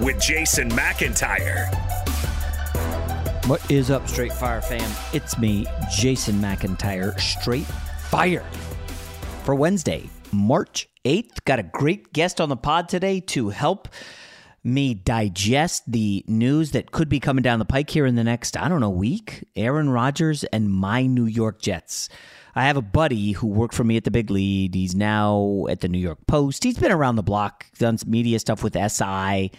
with Jason McIntyre. What is up, Straight Fire fam? It's me, Jason McIntyre, Straight Fire. For Wednesday, March 8th, got a great guest on the pod today to help me digest the news that could be coming down the pike here in the next, I don't know, week. Aaron Rodgers and my New York Jets. I have a buddy who worked for me at the Big Lead. He's now at the New York Post. He's been around the block, done media stuff with SI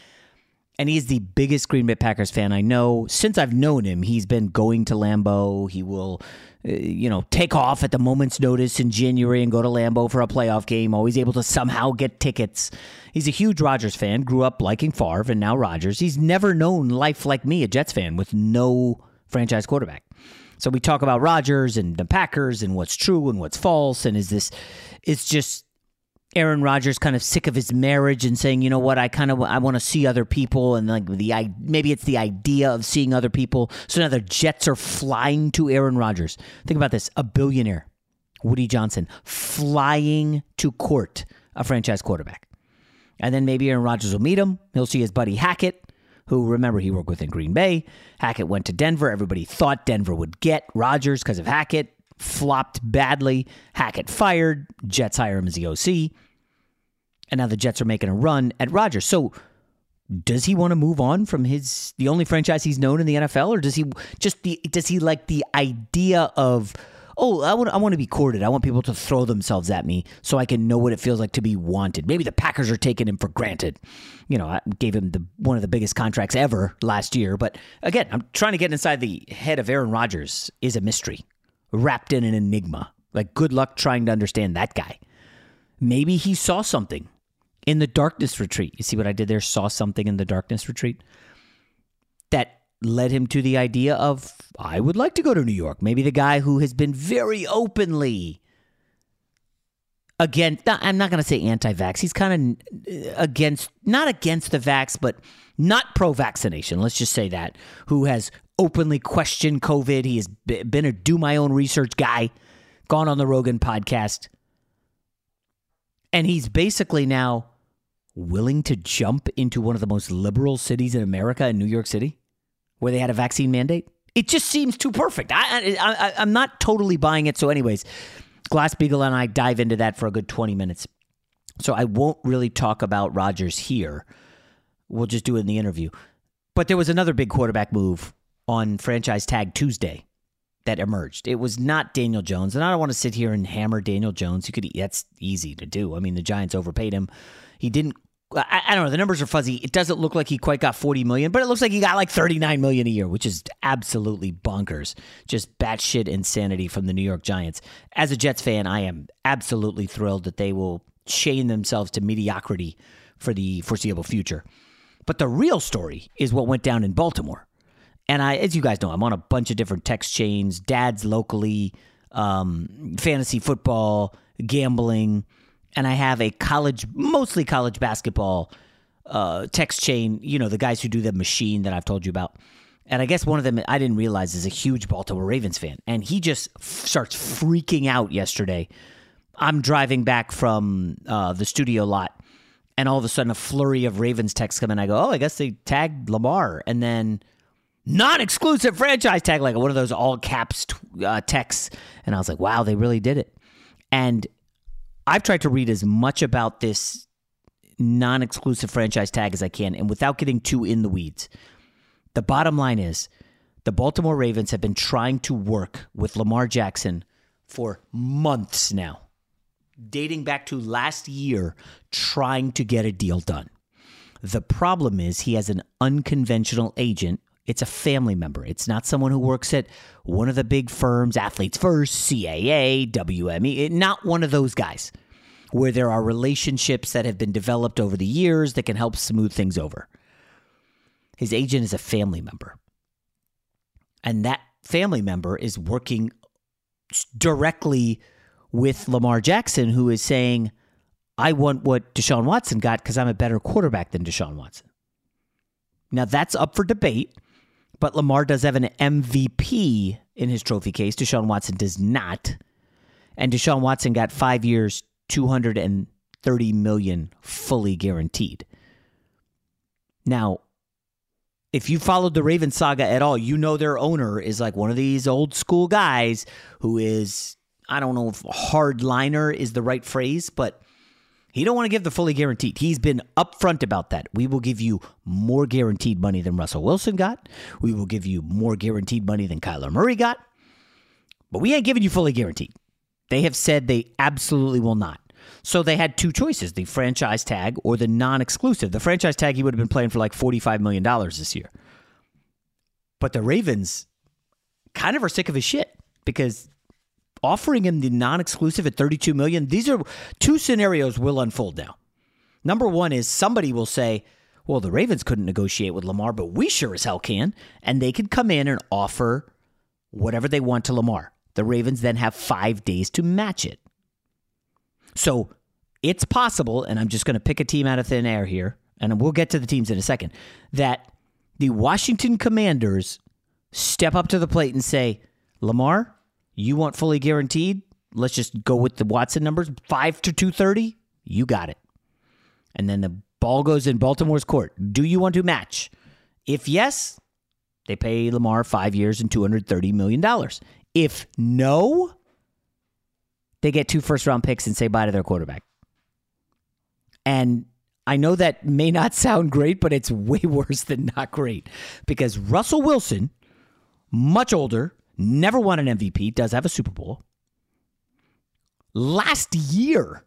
and he's the biggest Green Bay Packers fan I know. Since I've known him, he's been going to Lambeau. He will, uh, you know, take off at the moment's notice in January and go to Lambeau for a playoff game. Always able to somehow get tickets. He's a huge Rodgers fan. Grew up liking Favre and now Rodgers. He's never known life like me, a Jets fan with no franchise quarterback. So we talk about Rodgers and the Packers and what's true and what's false. And is this? It's just Aaron Rodgers kind of sick of his marriage and saying, you know what, I kind of I want to see other people and like the I maybe it's the idea of seeing other people. So now the Jets are flying to Aaron Rodgers. Think about this: a billionaire, Woody Johnson, flying to court a franchise quarterback, and then maybe Aaron Rodgers will meet him. He'll see his buddy Hackett, who remember he worked with in Green Bay. Hackett went to Denver. Everybody thought Denver would get Rodgers because of Hackett flopped badly. Hackett fired. Jets hire him as the OC. And now the Jets are making a run at Rodgers. So does he want to move on from his the only franchise he's known in the NFL, or does he just the does he like the idea of oh I want I want to be courted. I want people to throw themselves at me so I can know what it feels like to be wanted. Maybe the Packers are taking him for granted. You know, I gave him the one of the biggest contracts ever last year. But again, I'm trying to get inside the head of Aaron Rodgers is a mystery wrapped in an enigma. Like, good luck trying to understand that guy. Maybe he saw something in the darkness retreat. You see what I did there? Saw something in the darkness retreat that led him to the idea of, I would like to go to New York. Maybe the guy who has been very openly against, I'm not going to say anti vax. He's kind of uh, against, not against the vax, but not pro vaccination. Let's just say that. Who has openly questioned COVID. He has been a do my own research guy, gone on the Rogan podcast. And he's basically now willing to jump into one of the most liberal cities in America, in New York City, where they had a vaccine mandate? It just seems too perfect. I, I, I'm not totally buying it. So, anyways, Glasspiegel and I dive into that for a good 20 minutes. So, I won't really talk about Rodgers here. We'll just do it in the interview. But there was another big quarterback move on franchise tag Tuesday that emerged. It was not Daniel Jones, and I don't want to sit here and hammer Daniel Jones. You could that's easy to do. I mean, the Giants overpaid him. He didn't I, I, don't know. The numbers are fuzzy. It doesn't look like he quite got 40 million, but it looks like he got like 39 million a year, which is absolutely bonkers. Just batshit insanity from the New York Giants. As a Jets fan, I am absolutely thrilled that they will chain themselves to mediocrity for the foreseeable future. But the real story is what went down in Baltimore. And I, as you guys know, I'm on a bunch of different text chains, dads locally, um, fantasy football, gambling and I have a college, mostly college basketball uh, text chain. You know, the guys who do the machine that I've told you about. And I guess one of them I didn't realize is a huge Baltimore Ravens fan, and he just f- starts freaking out yesterday. I'm driving back from uh, the studio lot, and all of a sudden a flurry of Ravens texts come in. I go, oh, I guess they tagged Lamar, and then non-exclusive franchise tag, like one of those all caps uh, texts, and I was like, wow, they really did it. And I've tried to read as much about this non exclusive franchise tag as I can, and without getting too in the weeds. The bottom line is the Baltimore Ravens have been trying to work with Lamar Jackson for months now, dating back to last year, trying to get a deal done. The problem is he has an unconventional agent it's a family member. It's not someone who works at one of the big firms, Athletes First, CAA, WME, not one of those guys where there are relationships that have been developed over the years that can help smooth things over. His agent is a family member. And that family member is working directly with Lamar Jackson, who is saying, I want what Deshaun Watson got because I'm a better quarterback than Deshaun Watson. Now, that's up for debate. But Lamar does have an MVP in his trophy case. Deshaun Watson does not. And Deshaun Watson got five years, 230 million fully guaranteed. Now, if you followed the Raven saga at all, you know their owner is like one of these old school guys who is, I don't know if hardliner is the right phrase, but he don't want to give the fully guaranteed. He's been upfront about that. We will give you more guaranteed money than Russell Wilson got. We will give you more guaranteed money than Kyler Murray got. But we ain't giving you fully guaranteed. They have said they absolutely will not. So they had two choices the franchise tag or the non exclusive. The franchise tag, he would have been playing for like $45 million this year. But the Ravens kind of are sick of his shit because offering him the non-exclusive at 32 million. These are two scenarios will unfold now. Number one is somebody will say, well, the Ravens couldn't negotiate with Lamar, but we sure as hell can. And they can come in and offer whatever they want to Lamar. The Ravens then have five days to match it. So it's possible, and I'm just going to pick a team out of thin air here, and we'll get to the teams in a second, that the Washington Commanders step up to the plate and say, Lamar, you want fully guaranteed? Let's just go with the Watson numbers. Five to 230? You got it. And then the ball goes in Baltimore's court. Do you want to match? If yes, they pay Lamar five years and $230 million. If no, they get two first round picks and say bye to their quarterback. And I know that may not sound great, but it's way worse than not great because Russell Wilson, much older, never won an MVP, does have a Super Bowl. Last year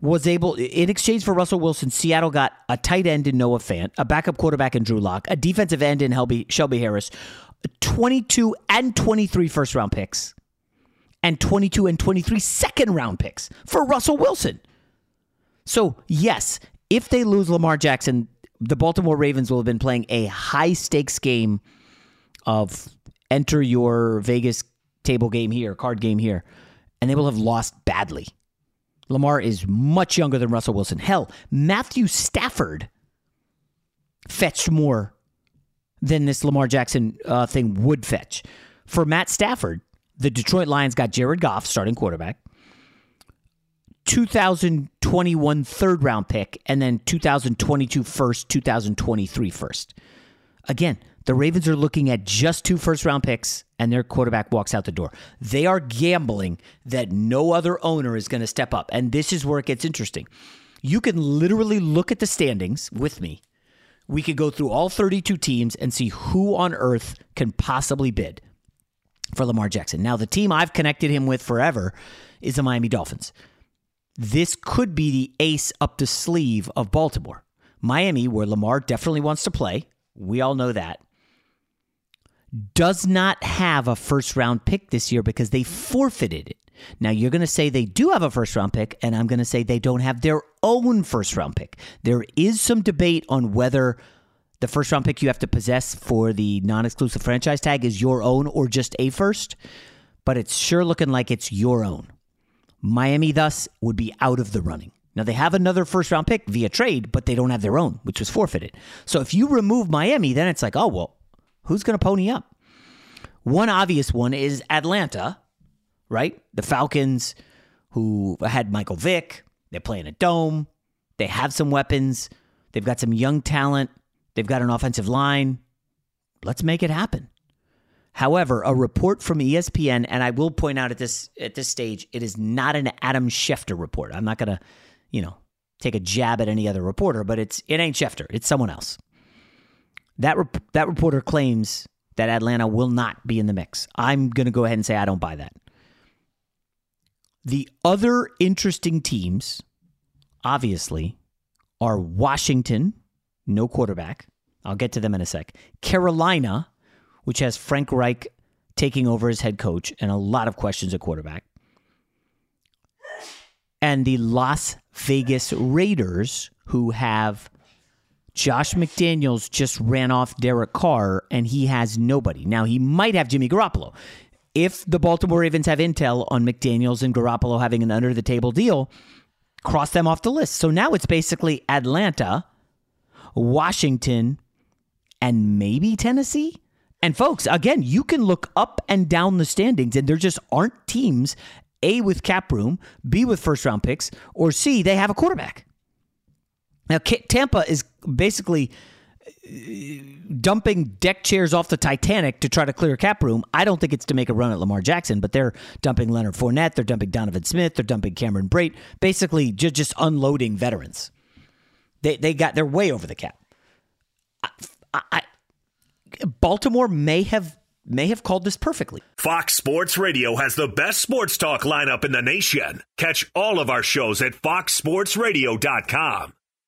was able, in exchange for Russell Wilson, Seattle got a tight end in Noah Fant, a backup quarterback in Drew Lock, a defensive end in Shelby, Shelby Harris, 22 and 23 first round picks, and 22 and 23 second round picks for Russell Wilson. So, yes, if they lose Lamar Jackson, the Baltimore Ravens will have been playing a high stakes game of enter your Vegas table game here, card game here, and they will have lost badly. Lamar is much younger than Russell Wilson. Hell, Matthew Stafford fetched more than this Lamar Jackson uh, thing would fetch. For Matt Stafford, the Detroit Lions got Jared Goff, starting quarterback, 2021 third round pick, and then 2022 first, 2023 first. Again, the Ravens are looking at just two first round picks and their quarterback walks out the door. They are gambling that no other owner is going to step up. And this is where it gets interesting. You can literally look at the standings with me. We could go through all 32 teams and see who on earth can possibly bid for Lamar Jackson. Now, the team I've connected him with forever is the Miami Dolphins. This could be the ace up the sleeve of Baltimore. Miami, where Lamar definitely wants to play, we all know that, does not have a first round pick this year because they forfeited it. Now, you're going to say they do have a first round pick, and I'm going to say they don't have their own first round pick. There is some debate on whether the first round pick you have to possess for the non exclusive franchise tag is your own or just a first, but it's sure looking like it's your own. Miami, thus, would be out of the running. Now, they have another first round pick via trade, but they don't have their own, which was forfeited. So if you remove Miami, then it's like, oh, well, who's going to pony up? One obvious one is Atlanta, right? The Falcons, who had Michael Vick, they're playing a dome, they have some weapons, they've got some young talent, they've got an offensive line. Let's make it happen. However, a report from ESPN, and I will point out at this at this stage, it is not an Adam Schefter report. I'm not going to, you know, take a jab at any other reporter, but it's it ain't Schefter. It's someone else. That rep- that reporter claims that Atlanta will not be in the mix. I'm going to go ahead and say I don't buy that. The other interesting teams, obviously, are Washington, no quarterback. I'll get to them in a sec. Carolina, which has Frank Reich taking over as head coach and a lot of questions at quarterback. And the Las Vegas Raiders, who have Josh McDaniels just ran off Derek Carr and he has nobody. Now, he might have Jimmy Garoppolo. If the Baltimore Ravens have intel on McDaniels and Garoppolo having an under the table deal, cross them off the list. So now it's basically Atlanta, Washington, and maybe Tennessee. And folks, again, you can look up and down the standings, and there just aren't teams A with cap room, B with first round picks, or C, they have a quarterback. Now, Tampa is basically uh, dumping deck chairs off the Titanic to try to clear cap room. I don't think it's to make a run at Lamar Jackson, but they're dumping Leonard Fournette, they're dumping Donovan Smith, they're dumping Cameron Brate, basically just, just unloading veterans. They they got they're way over the cap. I, I, Baltimore may have may have called this perfectly. Fox Sports Radio has the best sports talk lineup in the nation. Catch all of our shows at foxsportsradio.com.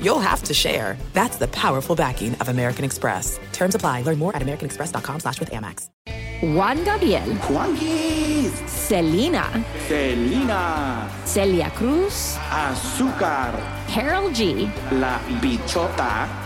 you'll have to share. That's the powerful backing of American Express. Terms apply. Learn more at americanexpress.com slash with Amex. Juan Gabriel. Juanquis. Selena. Selena. Celia Cruz. Azúcar. Karol G. La Bichota.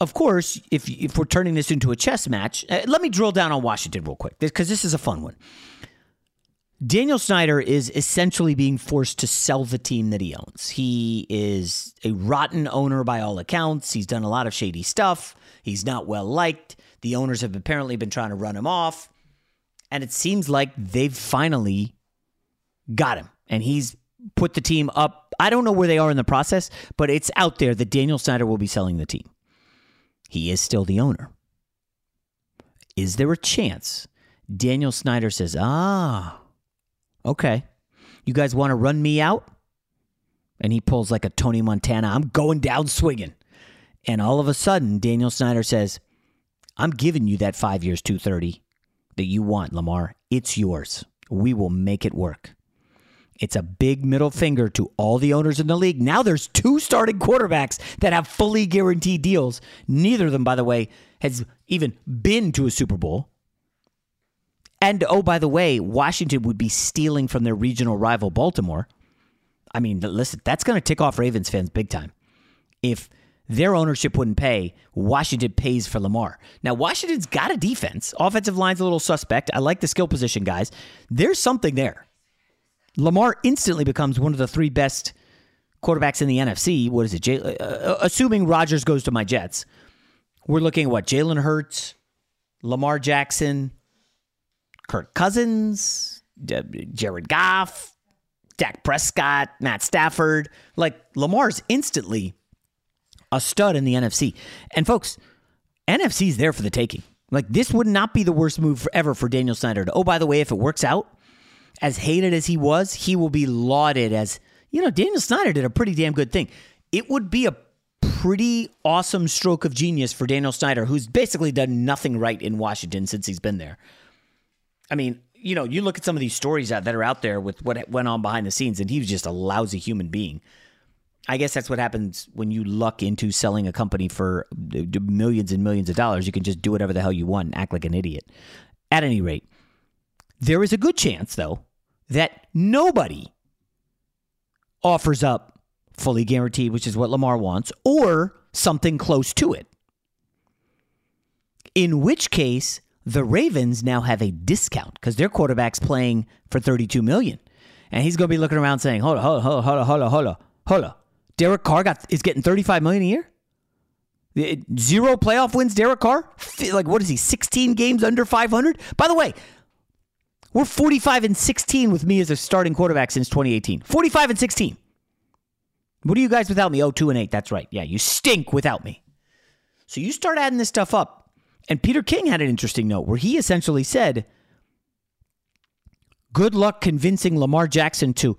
Of course, if if we're turning this into a chess match, uh, let me drill down on Washington real quick because this is a fun one. Daniel Snyder is essentially being forced to sell the team that he owns. He is a rotten owner by all accounts. He's done a lot of shady stuff. He's not well liked. The owners have apparently been trying to run him off. And it seems like they've finally got him. And he's put the team up. I don't know where they are in the process, but it's out there that Daniel Snyder will be selling the team. He is still the owner. Is there a chance Daniel Snyder says, ah, okay, you guys want to run me out? And he pulls like a Tony Montana, I'm going down swinging. And all of a sudden, Daniel Snyder says, I'm giving you that five years, 230 that you want, Lamar. It's yours. We will make it work. It's a big middle finger to all the owners in the league. Now there's two starting quarterbacks that have fully guaranteed deals. Neither of them, by the way, has even been to a Super Bowl. And oh, by the way, Washington would be stealing from their regional rival, Baltimore. I mean, listen, that's going to tick off Ravens fans big time. If their ownership wouldn't pay, Washington pays for Lamar. Now, Washington's got a defense. Offensive line's a little suspect. I like the skill position guys. There's something there. Lamar instantly becomes one of the three best quarterbacks in the NFC. What is it? J- uh, assuming Rodgers goes to my Jets, we're looking at what? Jalen Hurts, Lamar Jackson, Kirk Cousins, Jared Goff, Dak Prescott, Matt Stafford. Like Lamar's instantly a stud in the NFC. And folks, NFC's there for the taking. Like this would not be the worst move ever for Daniel Snyder. To, oh, by the way, if it works out, as hated as he was, he will be lauded as, you know, Daniel Snyder did a pretty damn good thing. It would be a pretty awesome stroke of genius for Daniel Snyder, who's basically done nothing right in Washington since he's been there. I mean, you know, you look at some of these stories that are out there with what went on behind the scenes, and he was just a lousy human being. I guess that's what happens when you luck into selling a company for millions and millions of dollars. You can just do whatever the hell you want and act like an idiot. At any rate, there is a good chance, though, that nobody offers up fully guaranteed, which is what Lamar wants, or something close to it. In which case, the Ravens now have a discount because their quarterback's playing for 32 million. And he's going to be looking around saying, hold on, hold on, hold on, hold on, hold on, hold on, hold on. Derek Carr got, is getting 35 million a year? Zero playoff wins, Derek Carr? Like, what is he, 16 games under 500? By the way, we're 45 and 16 with me as a starting quarterback since 2018. 45 and 16. What are you guys without me? Oh, 2 and 8. That's right. Yeah, you stink without me. So you start adding this stuff up. And Peter King had an interesting note where he essentially said, Good luck convincing Lamar Jackson to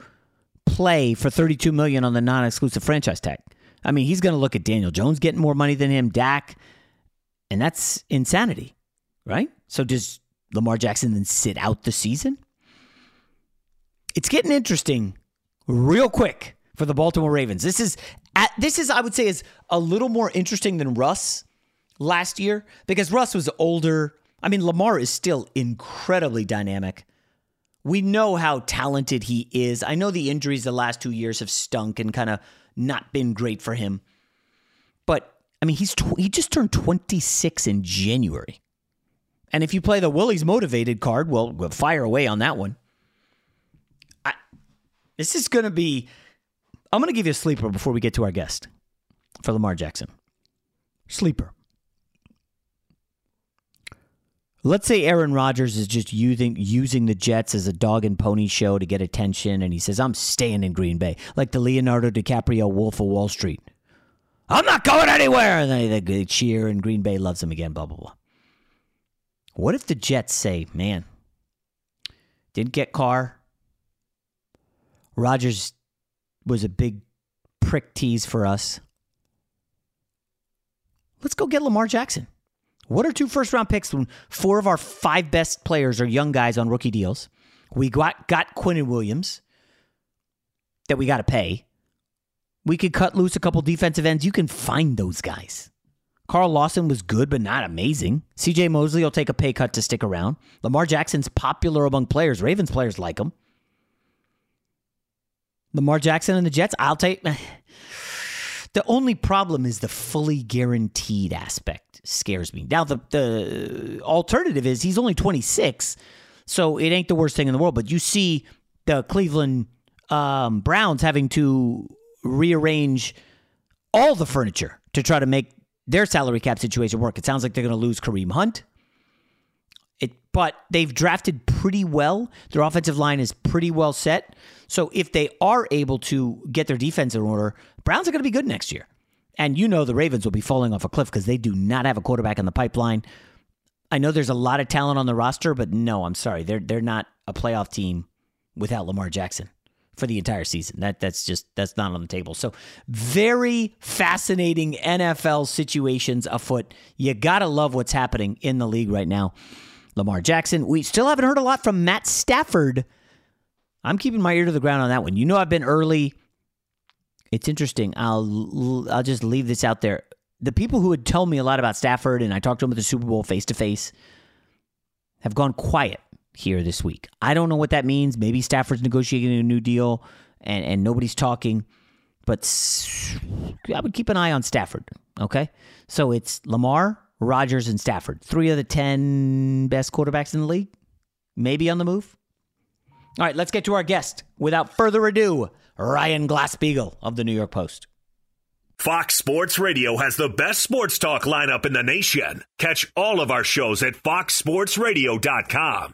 play for 32 million on the non-exclusive franchise tag. I mean, he's going to look at Daniel Jones getting more money than him, Dak, and that's insanity, right? So does Lamar Jackson then sit out the season? It's getting interesting real quick for the Baltimore Ravens. This is at, this is I would say is a little more interesting than Russ last year because Russ was older. I mean, Lamar is still incredibly dynamic. We know how talented he is. I know the injuries the last two years have stunk and kind of not been great for him. But I mean, he's tw- he just turned 26 in January. And if you play the Willie's motivated card, well, we'll fire away on that one. This is going to be. I'm going to give you a sleeper before we get to our guest for Lamar Jackson. Sleeper. Let's say Aaron Rodgers is just using using the Jets as a dog and pony show to get attention, and he says, "I'm staying in Green Bay," like the Leonardo DiCaprio Wolf of Wall Street. I'm not going anywhere, and they, they cheer, and Green Bay loves him again. Blah blah blah. What if the Jets say, "Man, didn't get Carr. Rodgers was a big prick tease for us. Let's go get Lamar Jackson." What are two first round picks when four of our five best players are young guys on rookie deals? We got, got Quinnen Williams that we got to pay. We could cut loose a couple defensive ends. You can find those guys. Carl Lawson was good, but not amazing. CJ Mosley will take a pay cut to stick around. Lamar Jackson's popular among players. Ravens players like him. Lamar Jackson and the Jets, I'll take. The only problem is the fully guaranteed aspect scares me. Now the the alternative is he's only 26, so it ain't the worst thing in the world. But you see the Cleveland um, Browns having to rearrange all the furniture to try to make their salary cap situation work. It sounds like they're going to lose Kareem Hunt. It, but they've drafted pretty well. Their offensive line is pretty well set. So if they are able to get their defense in order, Browns are going to be good next year. And you know the Ravens will be falling off a cliff because they do not have a quarterback in the pipeline. I know there's a lot of talent on the roster, but no, I'm sorry. They're they're not a playoff team without Lamar Jackson for the entire season. That that's just that's not on the table. So very fascinating NFL situations afoot. You gotta love what's happening in the league right now. Lamar Jackson. We still haven't heard a lot from Matt Stafford. I'm keeping my ear to the ground on that one. You know I've been early. It's interesting. I'll I'll just leave this out there. The people who had told me a lot about Stafford and I talked to them at the Super Bowl face to face have gone quiet here this week. I don't know what that means. Maybe Stafford's negotiating a new deal and, and nobody's talking. But I would keep an eye on Stafford. Okay. So it's Lamar, Rodgers, and Stafford. Three of the 10 best quarterbacks in the league. Maybe on the move. All right, let's get to our guest. Without further ado, Ryan Glasspiegel of the New York Post. Fox Sports Radio has the best sports talk lineup in the nation. Catch all of our shows at foxsportsradio.com.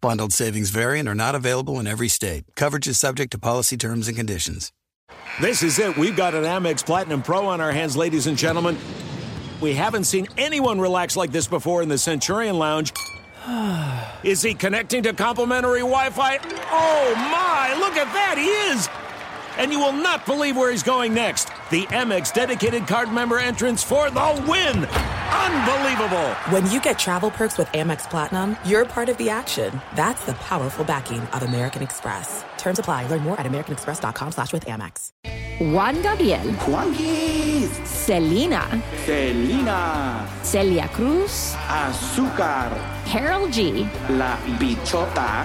Bundled savings vary and are not available in every state. Coverage is subject to policy terms and conditions. This is it. We've got an Amex Platinum Pro on our hands, ladies and gentlemen. We haven't seen anyone relax like this before in the Centurion Lounge. Is he connecting to complimentary Wi Fi? Oh my, look at that, he is! And you will not believe where he's going next. The Amex dedicated card member entrance for the win! Unbelievable! When you get travel perks with Amex Platinum, you're part of the action. That's the powerful backing of American Express. Terms apply. Learn more at americanexpress.com slash with Amex. Juan Gabriel. Juanquis. Selena. Selena. Celia Cruz. Azúcar. Karol G. La Bichota.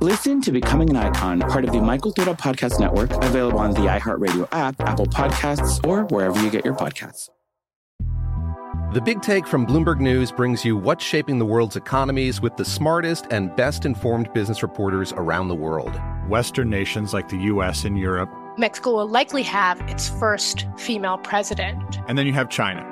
Listen to Becoming an Icon, part of the My Cultura Podcast Network, available on the iHeartRadio app, Apple Podcasts, or wherever you get your podcasts. The Big Take from Bloomberg News brings you what's shaping the world's economies with the smartest and best informed business reporters around the world. Western nations like the US and Europe. Mexico will likely have its first female president. And then you have China.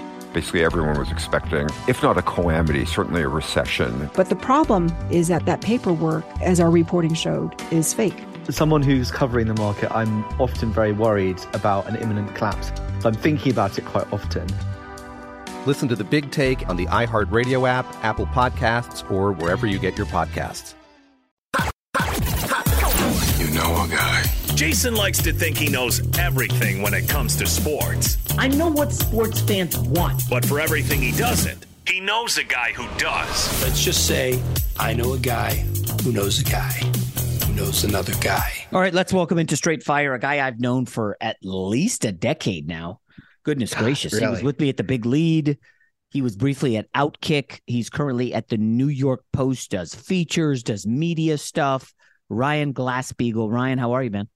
Basically, everyone was expecting, if not a calamity, certainly a recession. But the problem is that that paperwork, as our reporting showed, is fake. As someone who's covering the market, I'm often very worried about an imminent collapse. So I'm thinking about it quite often. Listen to the big take on the iHeartRadio app, Apple Podcasts, or wherever you get your podcasts. You know a guy. Jason likes to think he knows everything when it comes to sports. I know what sports fans want. But for everything he doesn't, he knows a guy who does. Let's just say I know a guy who knows a guy who knows another guy. All right, let's welcome into Straight Fire a guy I've known for at least a decade now. Goodness gracious. He was with me at the big lead. He was briefly at Outkick. He's currently at the New York Post, does features, does media stuff. Ryan Glasspiegel. Ryan, how are you, man?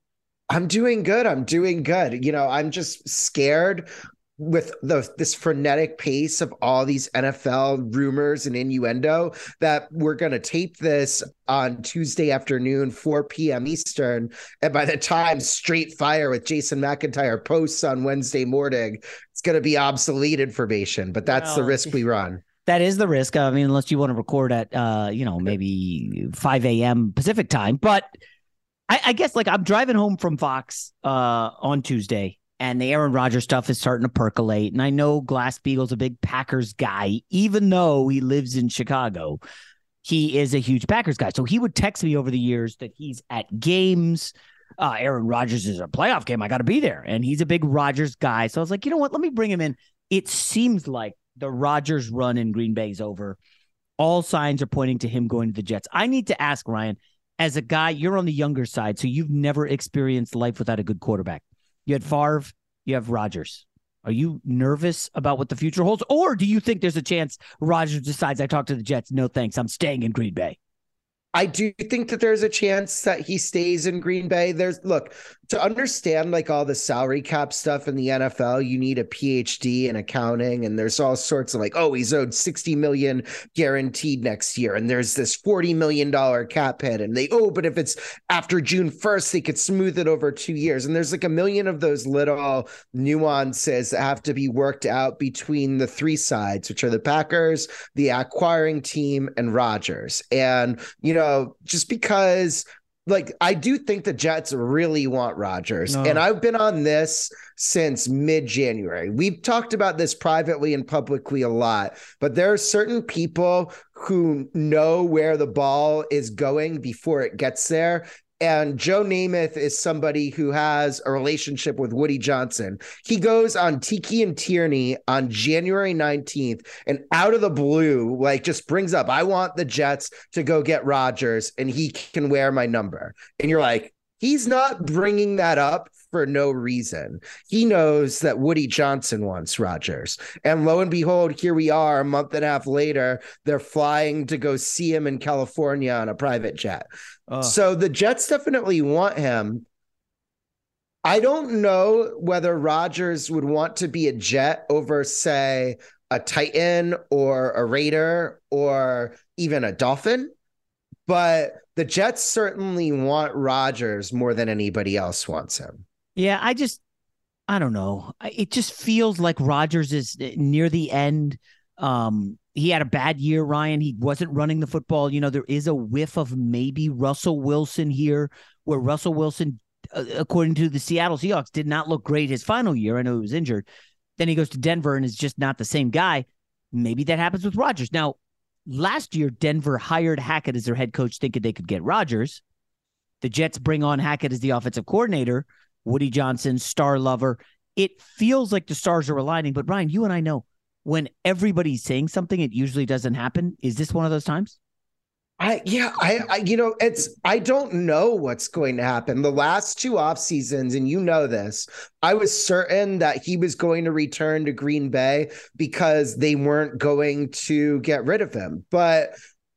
I'm doing good. I'm doing good. You know, I'm just scared with the this frenetic pace of all these NFL rumors and innuendo that we're going to tape this on Tuesday afternoon 4 p.m. Eastern and by the time Straight Fire with Jason McIntyre posts on Wednesday morning it's going to be obsolete information but that's the risk we run. That is the risk. I mean, unless you want to record at, uh, you know, maybe 5 a.m. Pacific time. But I, I guess like I'm driving home from Fox uh, on Tuesday, and the Aaron Rodgers stuff is starting to percolate. And I know Glasspiegel's a big Packers guy, even though he lives in Chicago. He is a huge Packers guy. So he would text me over the years that he's at games. Uh, Aaron Rodgers is a playoff game. I got to be there. And he's a big Rodgers guy. So I was like, you know what? Let me bring him in. It seems like the Rodgers run in Green Bay is over. All signs are pointing to him going to the Jets. I need to ask Ryan, as a guy, you're on the younger side, so you've never experienced life without a good quarterback. You had Favre, you have Rodgers. Are you nervous about what the future holds? Or do you think there's a chance Rodgers decides I talk to the Jets? No thanks. I'm staying in Green Bay. I do think that there's a chance that he stays in Green Bay. There's look to understand like all the salary cap stuff in the NFL, you need a PhD in accounting, and there's all sorts of like, oh, he's owed 60 million guaranteed next year, and there's this 40 million dollar cap hit, and they oh, but if it's after June 1st, they could smooth it over two years. And there's like a million of those little nuances that have to be worked out between the three sides, which are the Packers, the acquiring team, and Rodgers. And you know, just because like I do think the Jets really want Rodgers. No. And I've been on this since mid-January. We've talked about this privately and publicly a lot, but there are certain people who know where the ball is going before it gets there. And Joe Namath is somebody who has a relationship with Woody Johnson. He goes on Tiki and Tierney on January 19th and out of the blue, like just brings up, I want the Jets to go get Rodgers and he can wear my number. And you're like, he's not bringing that up for no reason. He knows that Woody Johnson wants Rodgers. And lo and behold, here we are a month and a half later. They're flying to go see him in California on a private jet. Ugh. So the Jets definitely want him. I don't know whether Rodgers would want to be a Jet over, say, a Titan or a Raider or even a Dolphin. But the Jets certainly want Rodgers more than anybody else wants him. Yeah, I just, I don't know. It just feels like Rodgers is eh, near the end. Um, he had a bad year, Ryan. He wasn't running the football. You know, there is a whiff of maybe Russell Wilson here, where Russell Wilson, uh, according to the Seattle Seahawks, did not look great his final year. I know he was injured. Then he goes to Denver and is just not the same guy. Maybe that happens with Rodgers. Now, last year, Denver hired Hackett as their head coach, thinking they could get Rodgers. The Jets bring on Hackett as the offensive coordinator. Woody Johnson, star lover. It feels like the stars are aligning, but Ryan, you and I know when everybody's saying something, it usually doesn't happen. Is this one of those times? I yeah, I, I you know, it's I don't know what's going to happen. The last two off seasons, and you know this, I was certain that he was going to return to Green Bay because they weren't going to get rid of him. But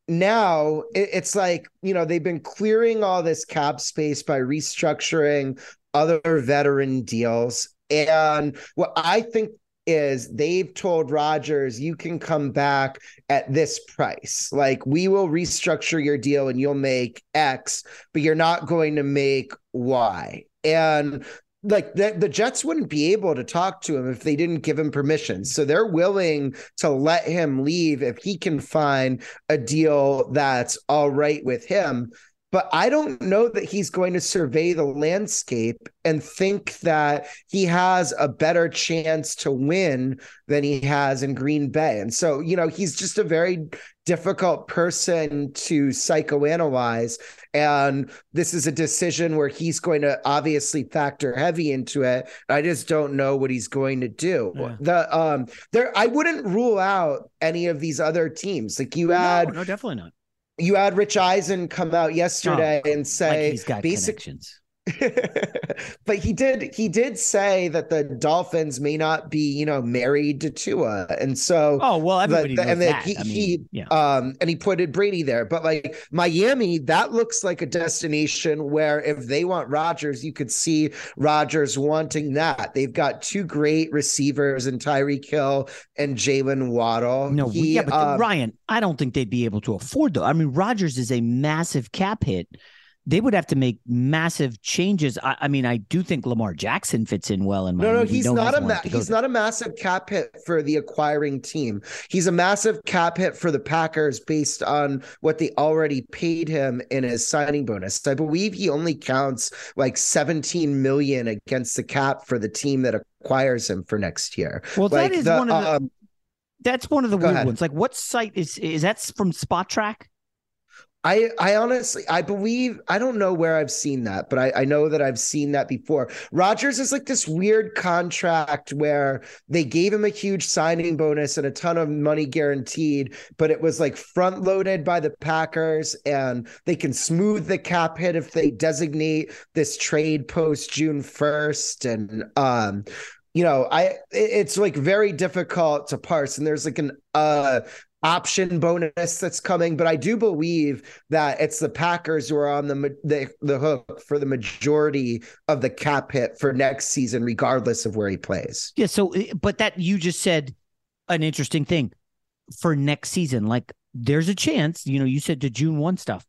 now it, it's like, you know, they've been clearing all this cap space by restructuring other veteran deals. And what I think is they've told Rodgers, you can come back at this price. Like, we will restructure your deal and you'll make X, but you're not going to make Y. And like the, the Jets wouldn't be able to talk to him if they didn't give him permission. So they're willing to let him leave if he can find a deal that's all right with him. But I don't know that he's going to survey the landscape and think that he has a better chance to win than he has in Green Bay. And so, you know, he's just a very difficult person to psychoanalyze. And this is a decision where he's going to obviously factor heavy into it. I just don't know what he's going to do. Yeah. The um there I wouldn't rule out any of these other teams. Like you had no, no definitely not you had Rich Eisen come out yesterday oh, and say like he's got basic, connections. but he did he did say that the Dolphins may not be you know married to Tua, and so oh well everybody the, the, and that. he, I mean, he yeah. um and he put Brady there, but like Miami, that looks like a destination where if they want Rodgers, you could see Rodgers wanting that. They've got two great receivers in Tyreek Hill and Jaylen Waddle. No, he, yeah, but um, Ryan, I don't think they'd be able to afford though. I mean, Rodgers is a massive cap hit they would have to make massive changes. I, I, mean, I do think Lamar Jackson fits in well in my. No, no, he's not a ma- he's not a massive cap hit for the acquiring team. He's a massive cap hit for the Packers based on what they already paid him in his signing bonus. I believe he only counts like 17 million against the cap for the team that acquires him for next year. Well, like that is the, one of the um, that's one of the weird ahead. ones. Like, what site is is that from Spotrac? I I honestly I believe I don't know where I've seen that, but I, I know that I've seen that before. Rodgers is like this weird contract where they gave him a huge signing bonus and a ton of money guaranteed, but it was like front loaded by the Packers and they can smooth the cap hit if they designate this trade post June 1st. And um you know, I it's like very difficult to parse. And there's like an uh option bonus that's coming, but I do believe that it's the Packers who are on the the, the hook for the majority of the cap hit for next season, regardless of where he plays. Yeah. So, eh, but that you just said an interesting thing for next season. Like, there's a chance. You know, you said to June one stuff.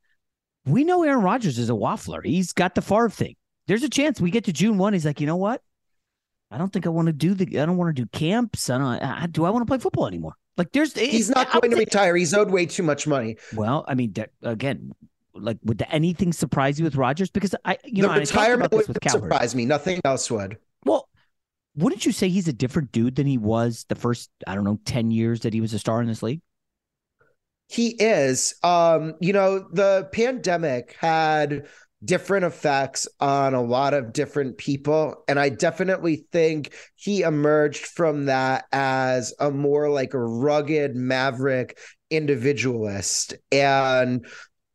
We know Aaron Rodgers is a waffler. He's got the Favre thing. There's a chance we get to June one. He's like, you know what? I don't think I want to do the. I don't want to do camps. I don't. I, do I want to play football anymore? Like there's he's not going to retire. He's owed way too much money. Well, I mean, again, like would anything surprise you with Rodgers? Because I, you the know, retirement would with surprise me. Nothing else would. Well, wouldn't you say he's a different dude than he was the first I don't know ten years that he was a star in this league? He is. Um, you know, the pandemic had different effects on a lot of different people. And I definitely think he emerged from that as a more like a rugged maverick individualist. And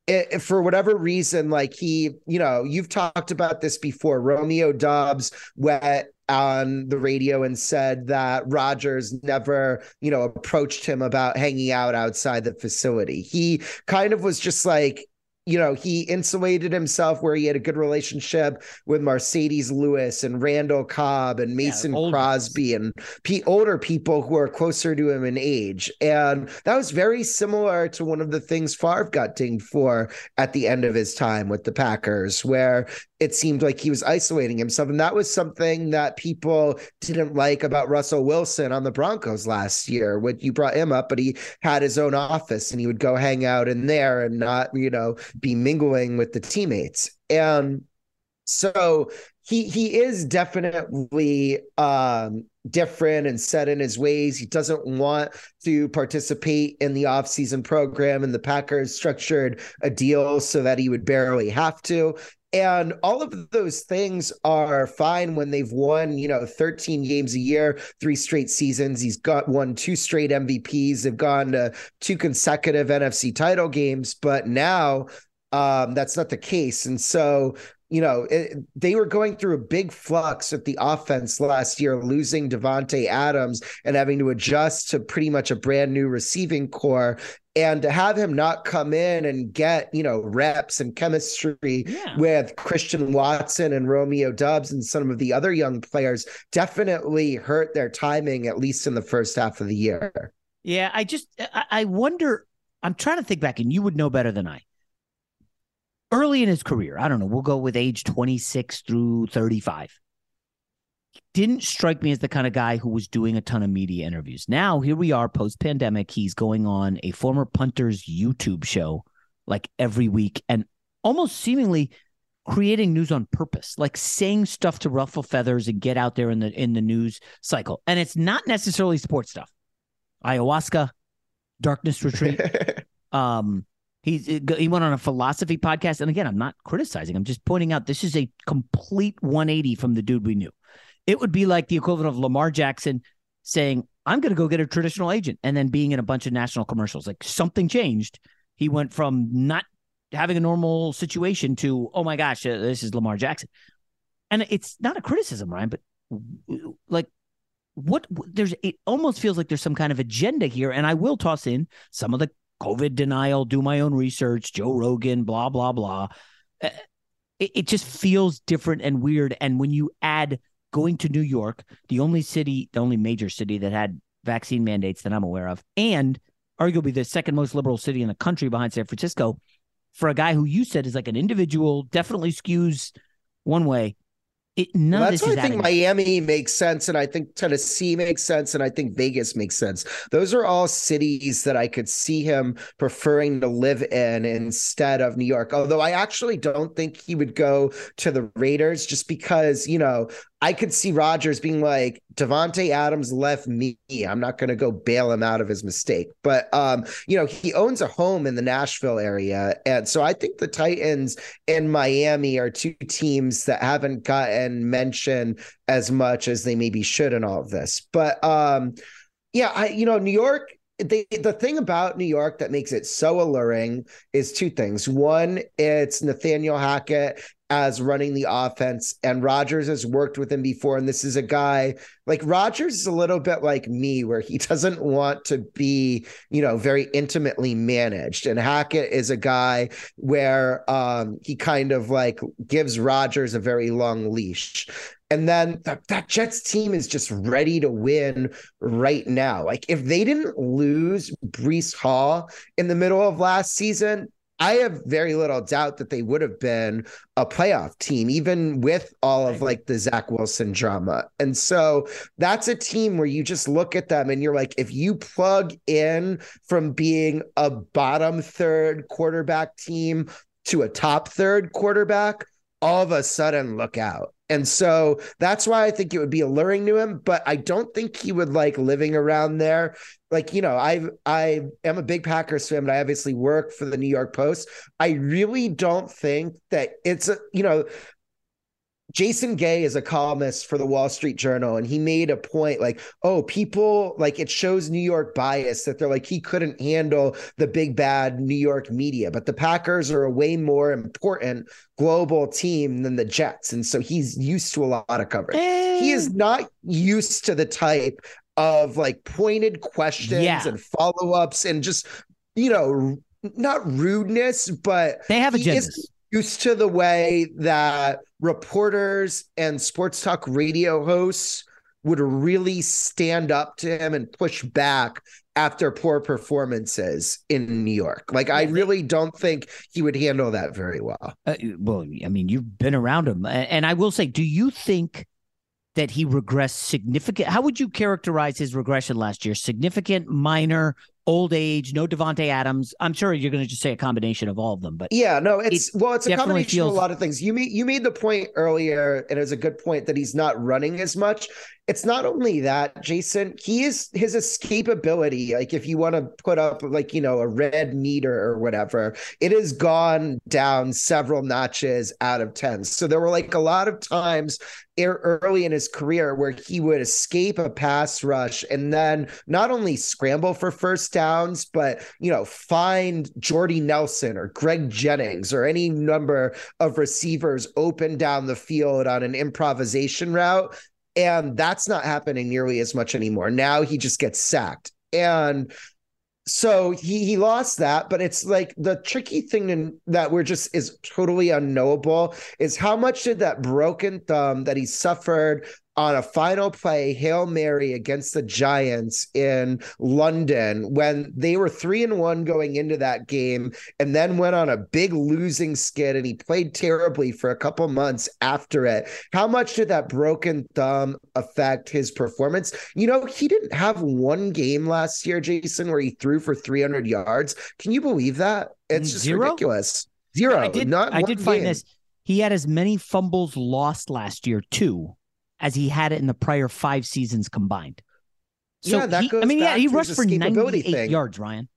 it, for whatever reason, like he, you know, you've talked about this before. Romeo Doubs went on the radio and said that Rodgers never, you know, approached him about hanging out outside the facility. He kind of was just like, you know, he insulated himself where he had a good relationship with Marcedes Lewis and Randall Cobb and Mason yeah, Crosby and p- older people who are closer to him in age. And that was very similar to one of the things Favre got dinged for at the end of his time with the Packers, where it seemed like he was isolating himself. And that was something that people didn't like about Russell Wilson on the Broncos last year. When you brought him up, but he had his own office and he would go hang out in there and not, you know, be mingling with the teammates. And so he he is definitely um different and set in his ways. He doesn't want to participate in the offseason program, and the Packers structured a deal so that he would barely have to. And all of those things are fine when they've won, you know, 13 games a year, three straight seasons. He's got won two straight MVPs. They've gone to two consecutive NFC title games, but now um, that's not the case. And so you know, it, they were going through a big flux with the offense last year, losing Davante Adams and having to adjust to pretty much a brand new receiving corps. And to have him not come in and get, you know, reps and chemistry Yeah. with Christian Watson and Romeo Doubs and some of the other young players definitely hurt their timing, at least in the first half of the year. Yeah, I just I, I wonder. I'm trying to think back, and you would know better than I. Early in his career, I don't know. We'll go with age 26 through 35. Didn't strike me as the kind of guy who was doing a ton of media interviews. Now here we are, post pandemic. He's going on a former punter's YouTube show like every week, and almost seemingly creating news on purpose, like saying stuff to ruffle feathers and get out there in the in the news cycle. And it's not necessarily sports stuff ayahuasca, darkness retreat. um, he's he went on a philosophy podcast, and again, I'm not criticizing. I'm just pointing out this is a complete 180 from the dude we knew. It would be like the equivalent of Lamar Jackson saying, "I'm going to go get a traditional agent," and then being in a bunch of national commercials. Like something changed. He went from not having a normal situation to, "Oh my gosh, uh, this is Lamar Jackson," and it's not a criticism, Ryan, but like what there's it almost feels like there's some kind of agenda here and i will toss in some of the covid denial do my own research joe rogan blah blah blah Uh, it, it just feels different and weird and when you add going to new york the only city the only major city that had vaccine mandates that i'm aware of and arguably the second most liberal city in the country behind san francisco for a guy who you said is like an individual definitely skews one way it none Well, of that's why I think. Miami makes sense, and I think Tennessee makes sense, and I think Vegas makes sense. Those are all cities that I could see him preferring to live in instead of New York. Although I actually don't think he would go to the Raiders just because, you know, I could see Rodgers being like, Davante Adams left me. I'm not going to go bail him out of his mistake. But um, you know, he owns a home in the Nashville area, and so I think the Titans and Miami are two teams that haven't gotten mentioned as much as they maybe should in all of this. But um, yeah, I you know, New York. They, the thing about New York that makes it so alluring is two things. One, it's Nathaniel Hackett as running the offense, and Rodgers has worked with him before. And this is a guy like Rodgers is a little bit like me, where he doesn't want to be, you know, very intimately managed. And Hackett is a guy where um, he kind of like gives Rodgers a very long leash. And then that, that Jets team is just ready to win right now. Like if they didn't lose Breece Hall in the middle of last season, I have very little doubt that they would have been a playoff team, even with all of like the Zach Wilson drama. And so that's a team where you just look at them and you're like, if you plug in from being a bottom third quarterback team to a top third quarterback, all of a sudden look out. And so that's why I think it would be alluring to him, but I don't think he would like living around there. Like, you know, I I am a big Packers fan, but I obviously work for the New York Post. I really don't think that it's a, you know, Jason Gay is a columnist for the Wall Street Journal, and he made a point like, oh, people like it shows New York bias that they're like, he couldn't handle the big bad New York media, but the Packers are a way more important global team than the Jets. And so he's used to a lot of coverage. He is not used to the type of like pointed questions Yeah. and follow ups and just, you know, not rudeness, but They have agendas. isn't used to the way that reporters and sports talk radio hosts would really stand up to him and push back after poor performances in New York. Like I really don't think he would handle that very well. Uh, well, I mean, you've been around him, and I will say, do you think that he regressed significant? How would you characterize his regression last year? Significant, minor, old age, no Davante Adams. I'm sure you're going to just say a combination of all of them, but Yeah, no, it's well, it's a combination of a lot of things. You made you made the point earlier, and it was a good point that he's not running as much. It's not only that, Jason, he is his escapability. Like if you want to put up like, you know, a red meter or whatever, it has gone down several notches out of 10. So there were like a lot of times early in his career where he would escape a pass rush and then not only scramble for first downs, but you know, find Jordy Nelson or Greg Jennings or any number of receivers open down the field on an improvisation route. And that's not happening nearly as much anymore. Now he just gets sacked. And so he he lost that, but it's like the tricky thing in, that we're just is totally unknowable is how much did that broken thumb that he suffered on a final play Hail Mary against the Giants in London when they were three and one going into that game and then went on a big losing skid and he played terribly for a couple months after it. How much did that broken thumb affect his performance? You know, he didn't have one game last year, Jason, where he threw for 300 yards. Can you believe that? It's just Zero? ridiculous. Zero. I did, not I did find game. this. He had as many fumbles lost last year too as he had it in the prior five seasons combined. So Yeah, that he, I goes mean, yeah, he rushed for escapability 98 thing. yards, Ryan.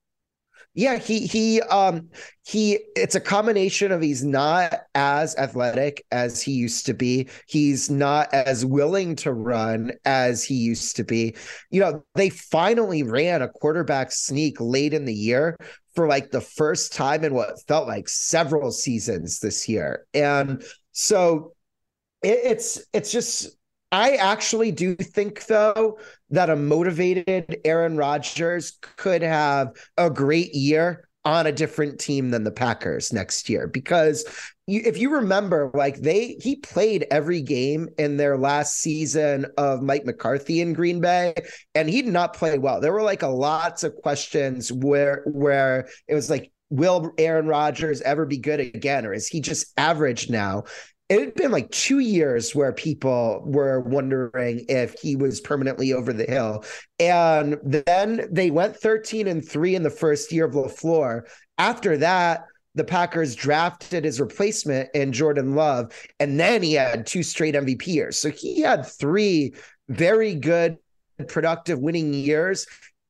Yeah, he he um he it's a combination of he's not as athletic as he used to be. He's not as willing to run as he used to be. You know, they finally ran a quarterback sneak late in the year for like the first time in what felt like several seasons this year. And so it, it's it's just I actually do think though that a motivated Aaron Rodgers could have a great year on a different team than the Packers next year because you, if you remember like they he played every game in their last season of Mike McCarthy in Green Bay and he did not play well. There were like a lots of questions where where it was like will Aaron Rodgers ever be good again or is he just average now? It had been like two years where people were wondering if he was permanently over the hill. And then they went 13 and 3 in the first year of LaFleur. After that, the Packers drafted his replacement in Jordan Love, and then he had two straight MVP years. So he had three very good, productive winning years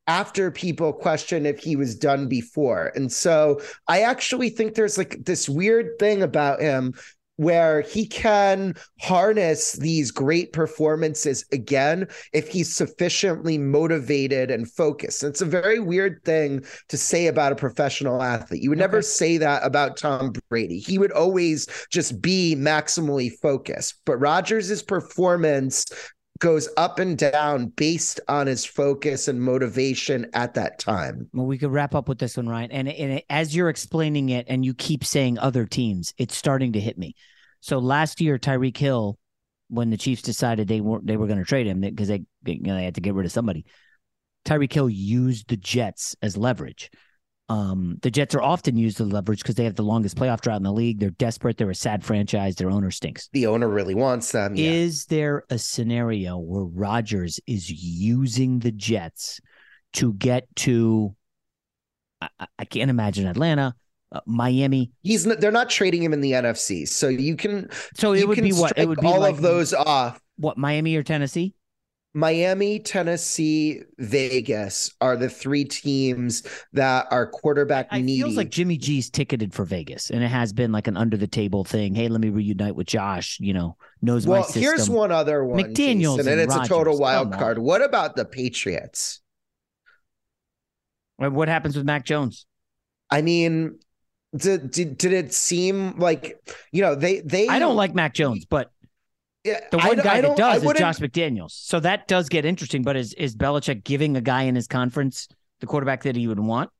after people questioned if he was done before. And so I actually think there's like this weird thing about him where he can harness these great performances again if he's sufficiently motivated and focused. It's a very weird thing to say about a professional athlete. You would never say that about Tom Brady. He would always just be maximally focused. But Rodgers' performance goes up and down based on his focus and motivation at that time. Well, we could wrap up with this one, Ryan. And, and as you're explaining it, and you keep saying other teams, it's starting to hit me. So last year, Tyreek Hill, when the Chiefs decided they weren't they were going to trade him because they you know, they had to get rid of somebody, Tyreek Hill used the Jets as leverage. Um, the Jets are often used as leverage because they have the longest playoff drought in the league. They're desperate. They're a sad franchise. Their owner stinks. The owner really wants them. Yeah. Is there a scenario where Rodgers is using the Jets to get to? I, I can't imagine Atlanta, uh, Miami. He's not, they're not trading him in the NFC, so you can. So it would be what? It would be all like- of those off. What Miami or Tennessee? Miami, Tennessee, Vegas are the three teams that are quarterback It needy. feels like Jimmy G's ticketed for Vegas, and it has been like an under the table thing. Hey, let me reunite with Josh. You know, knows my system. well, here's one other one, McDaniels Jason, and and it's a total wild Come card. on. What about the Patriots? What what happens with Mac Jones? I mean, did, did did it seem like you know they they? I don't like Mac Jones, but Yeah, the one guy that does is Josh McDaniels. So that does get interesting. But is is Belichick giving a guy in his conference the quarterback that he would want?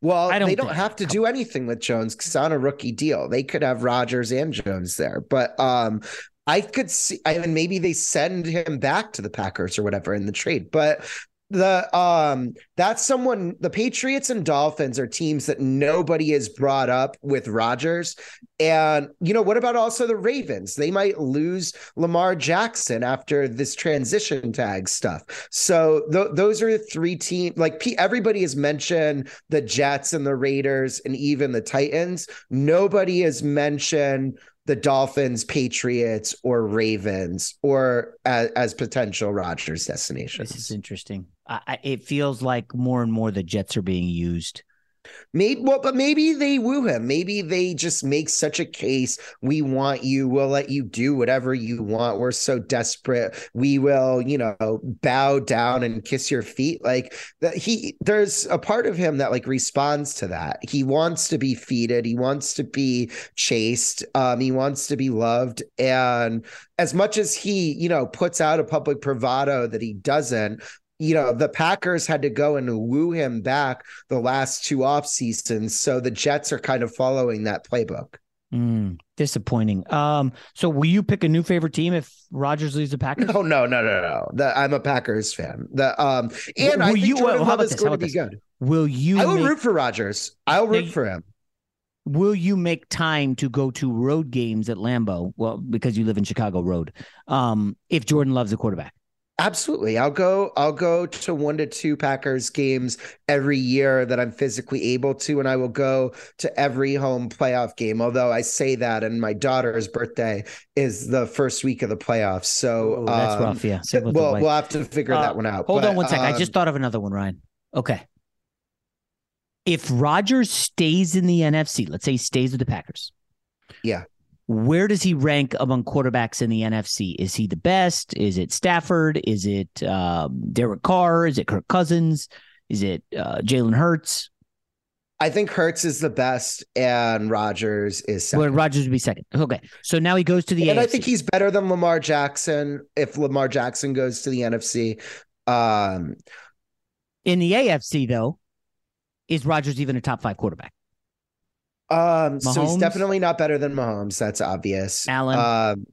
Well, I don't they don't have to do anything with Jones because on a rookie deal, they could have Rodgers and Jones there. But um, I could see. I mean, maybe they send him back to the Packers or whatever in the trade. But the um, that's someone. The Patriots and Dolphins are teams that nobody has brought up with Rodgers. And you know what about also the Ravens? They might lose Lamar Jackson after this transition tag stuff. So th- those are the three teams. Like P- everybody has mentioned the Jets and the Raiders and even the Titans. Nobody has mentioned the Dolphins, Patriots, or Ravens, or as, as potential Rodgers destinations. This is interesting. I, it feels like more and more the Jets are being used. Maybe, well, but maybe they woo him. Maybe they just make such a case. We want you. We'll let you do whatever you want. We're so desperate. We will, you know, bow down and kiss your feet. Like that. He there's a part of him that like responds to that. He wants to be feeded. He wants to be chased. Um, he wants to be loved. And as much as he, you know, puts out a public bravado that he doesn't, you know, the Packers had to go and woo him back the last two off seasons. So the Jets are kind of following that playbook. Mm, disappointing. Um, so will you pick a new favorite team if Rodgers leaves the Packers? No, no, no, no, no. The, I'm a Packers fan. The um, and Will I think you- Jordan well, how Love about is this? going How to be about good. Will you? I will make- root for Rodgers. I'll root Now, for him. Will you make time to go to road games at Lambeau? Well, because you live in Chicago Road. Um, if Jordan loves a quarterback. Absolutely. I'll go I'll go to one to two Packers games every year that I'm physically able to and I will go to every home playoff game. Although I say that and my daughter's birthday is the first week of the playoffs. So Oh, that's um, rough. Yeah. We'll, we'll have to figure Uh, that one out. Hold But, on one second. I um, just thought of another one, Ryan. Okay. If Rodgers stays in the NFC, let's say he stays with the Packers, yeah. Where does he rank among quarterbacks in the NFC? Is he the best? Is it Stafford? Is it um, Derek Carr? Is it Kirk Cousins? Is it uh, Jalen Hurts? I think Hurts is the best and Rodgers is second. Well, Rodgers would be second. Okay. So now he goes to the and I think he's better than Lamar Jackson if Lamar Jackson goes to the NFC. Um, in the AFC, though, is Rodgers even a top five quarterback? Um, so he's definitely not better than Mahomes. That's obvious. Allen? Um,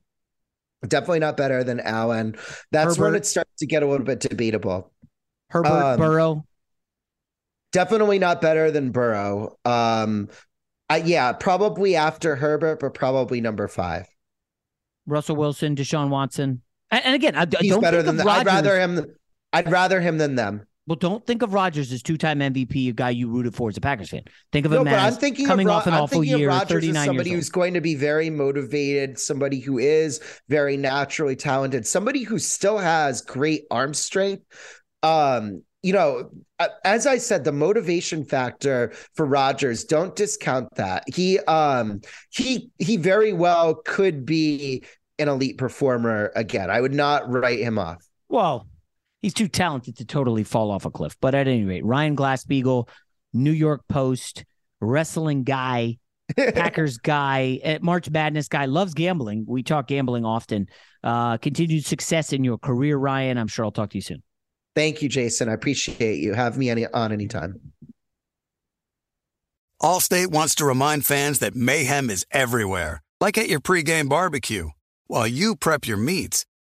definitely not better than Allen. That's when it starts to get a little bit debatable. Herbert, Um, Burrow. Definitely not better than Burrow. Um, I, yeah, probably after Herbert, but probably number five. Russell Wilson, Deshaun Watson. And, and again, I, I He's don't better think than of them. I'd rather him. I'd rather him than them. Well, don't think of Rodgers as two-time MVP, a guy you rooted for as a Packers fan. Think of No, him but I'm thinking coming of, Ro- off an I'm awful thinking of year, Rodgers as 39 somebody years who's going to be very motivated, somebody who is very naturally talented, somebody who still has great arm strength. Um, you know, as I said, the motivation factor for Rodgers, don't discount that. He um he he very well could be an elite performer again. I would not write him off. Well, he's too talented to totally fall off a cliff. But at any rate, Ryan Glasspiegel, New York Post, wrestling guy, Packers guy, eh, March Madness guy, loves gambling. We talk gambling often. Uh, continued success in your career, Ryan. I'm sure I'll talk to you soon. Thank you, Jason. I appreciate you. Have me any on anytime. Allstate wants to remind fans that mayhem is everywhere, like at your pregame barbecue. While you prep your meats,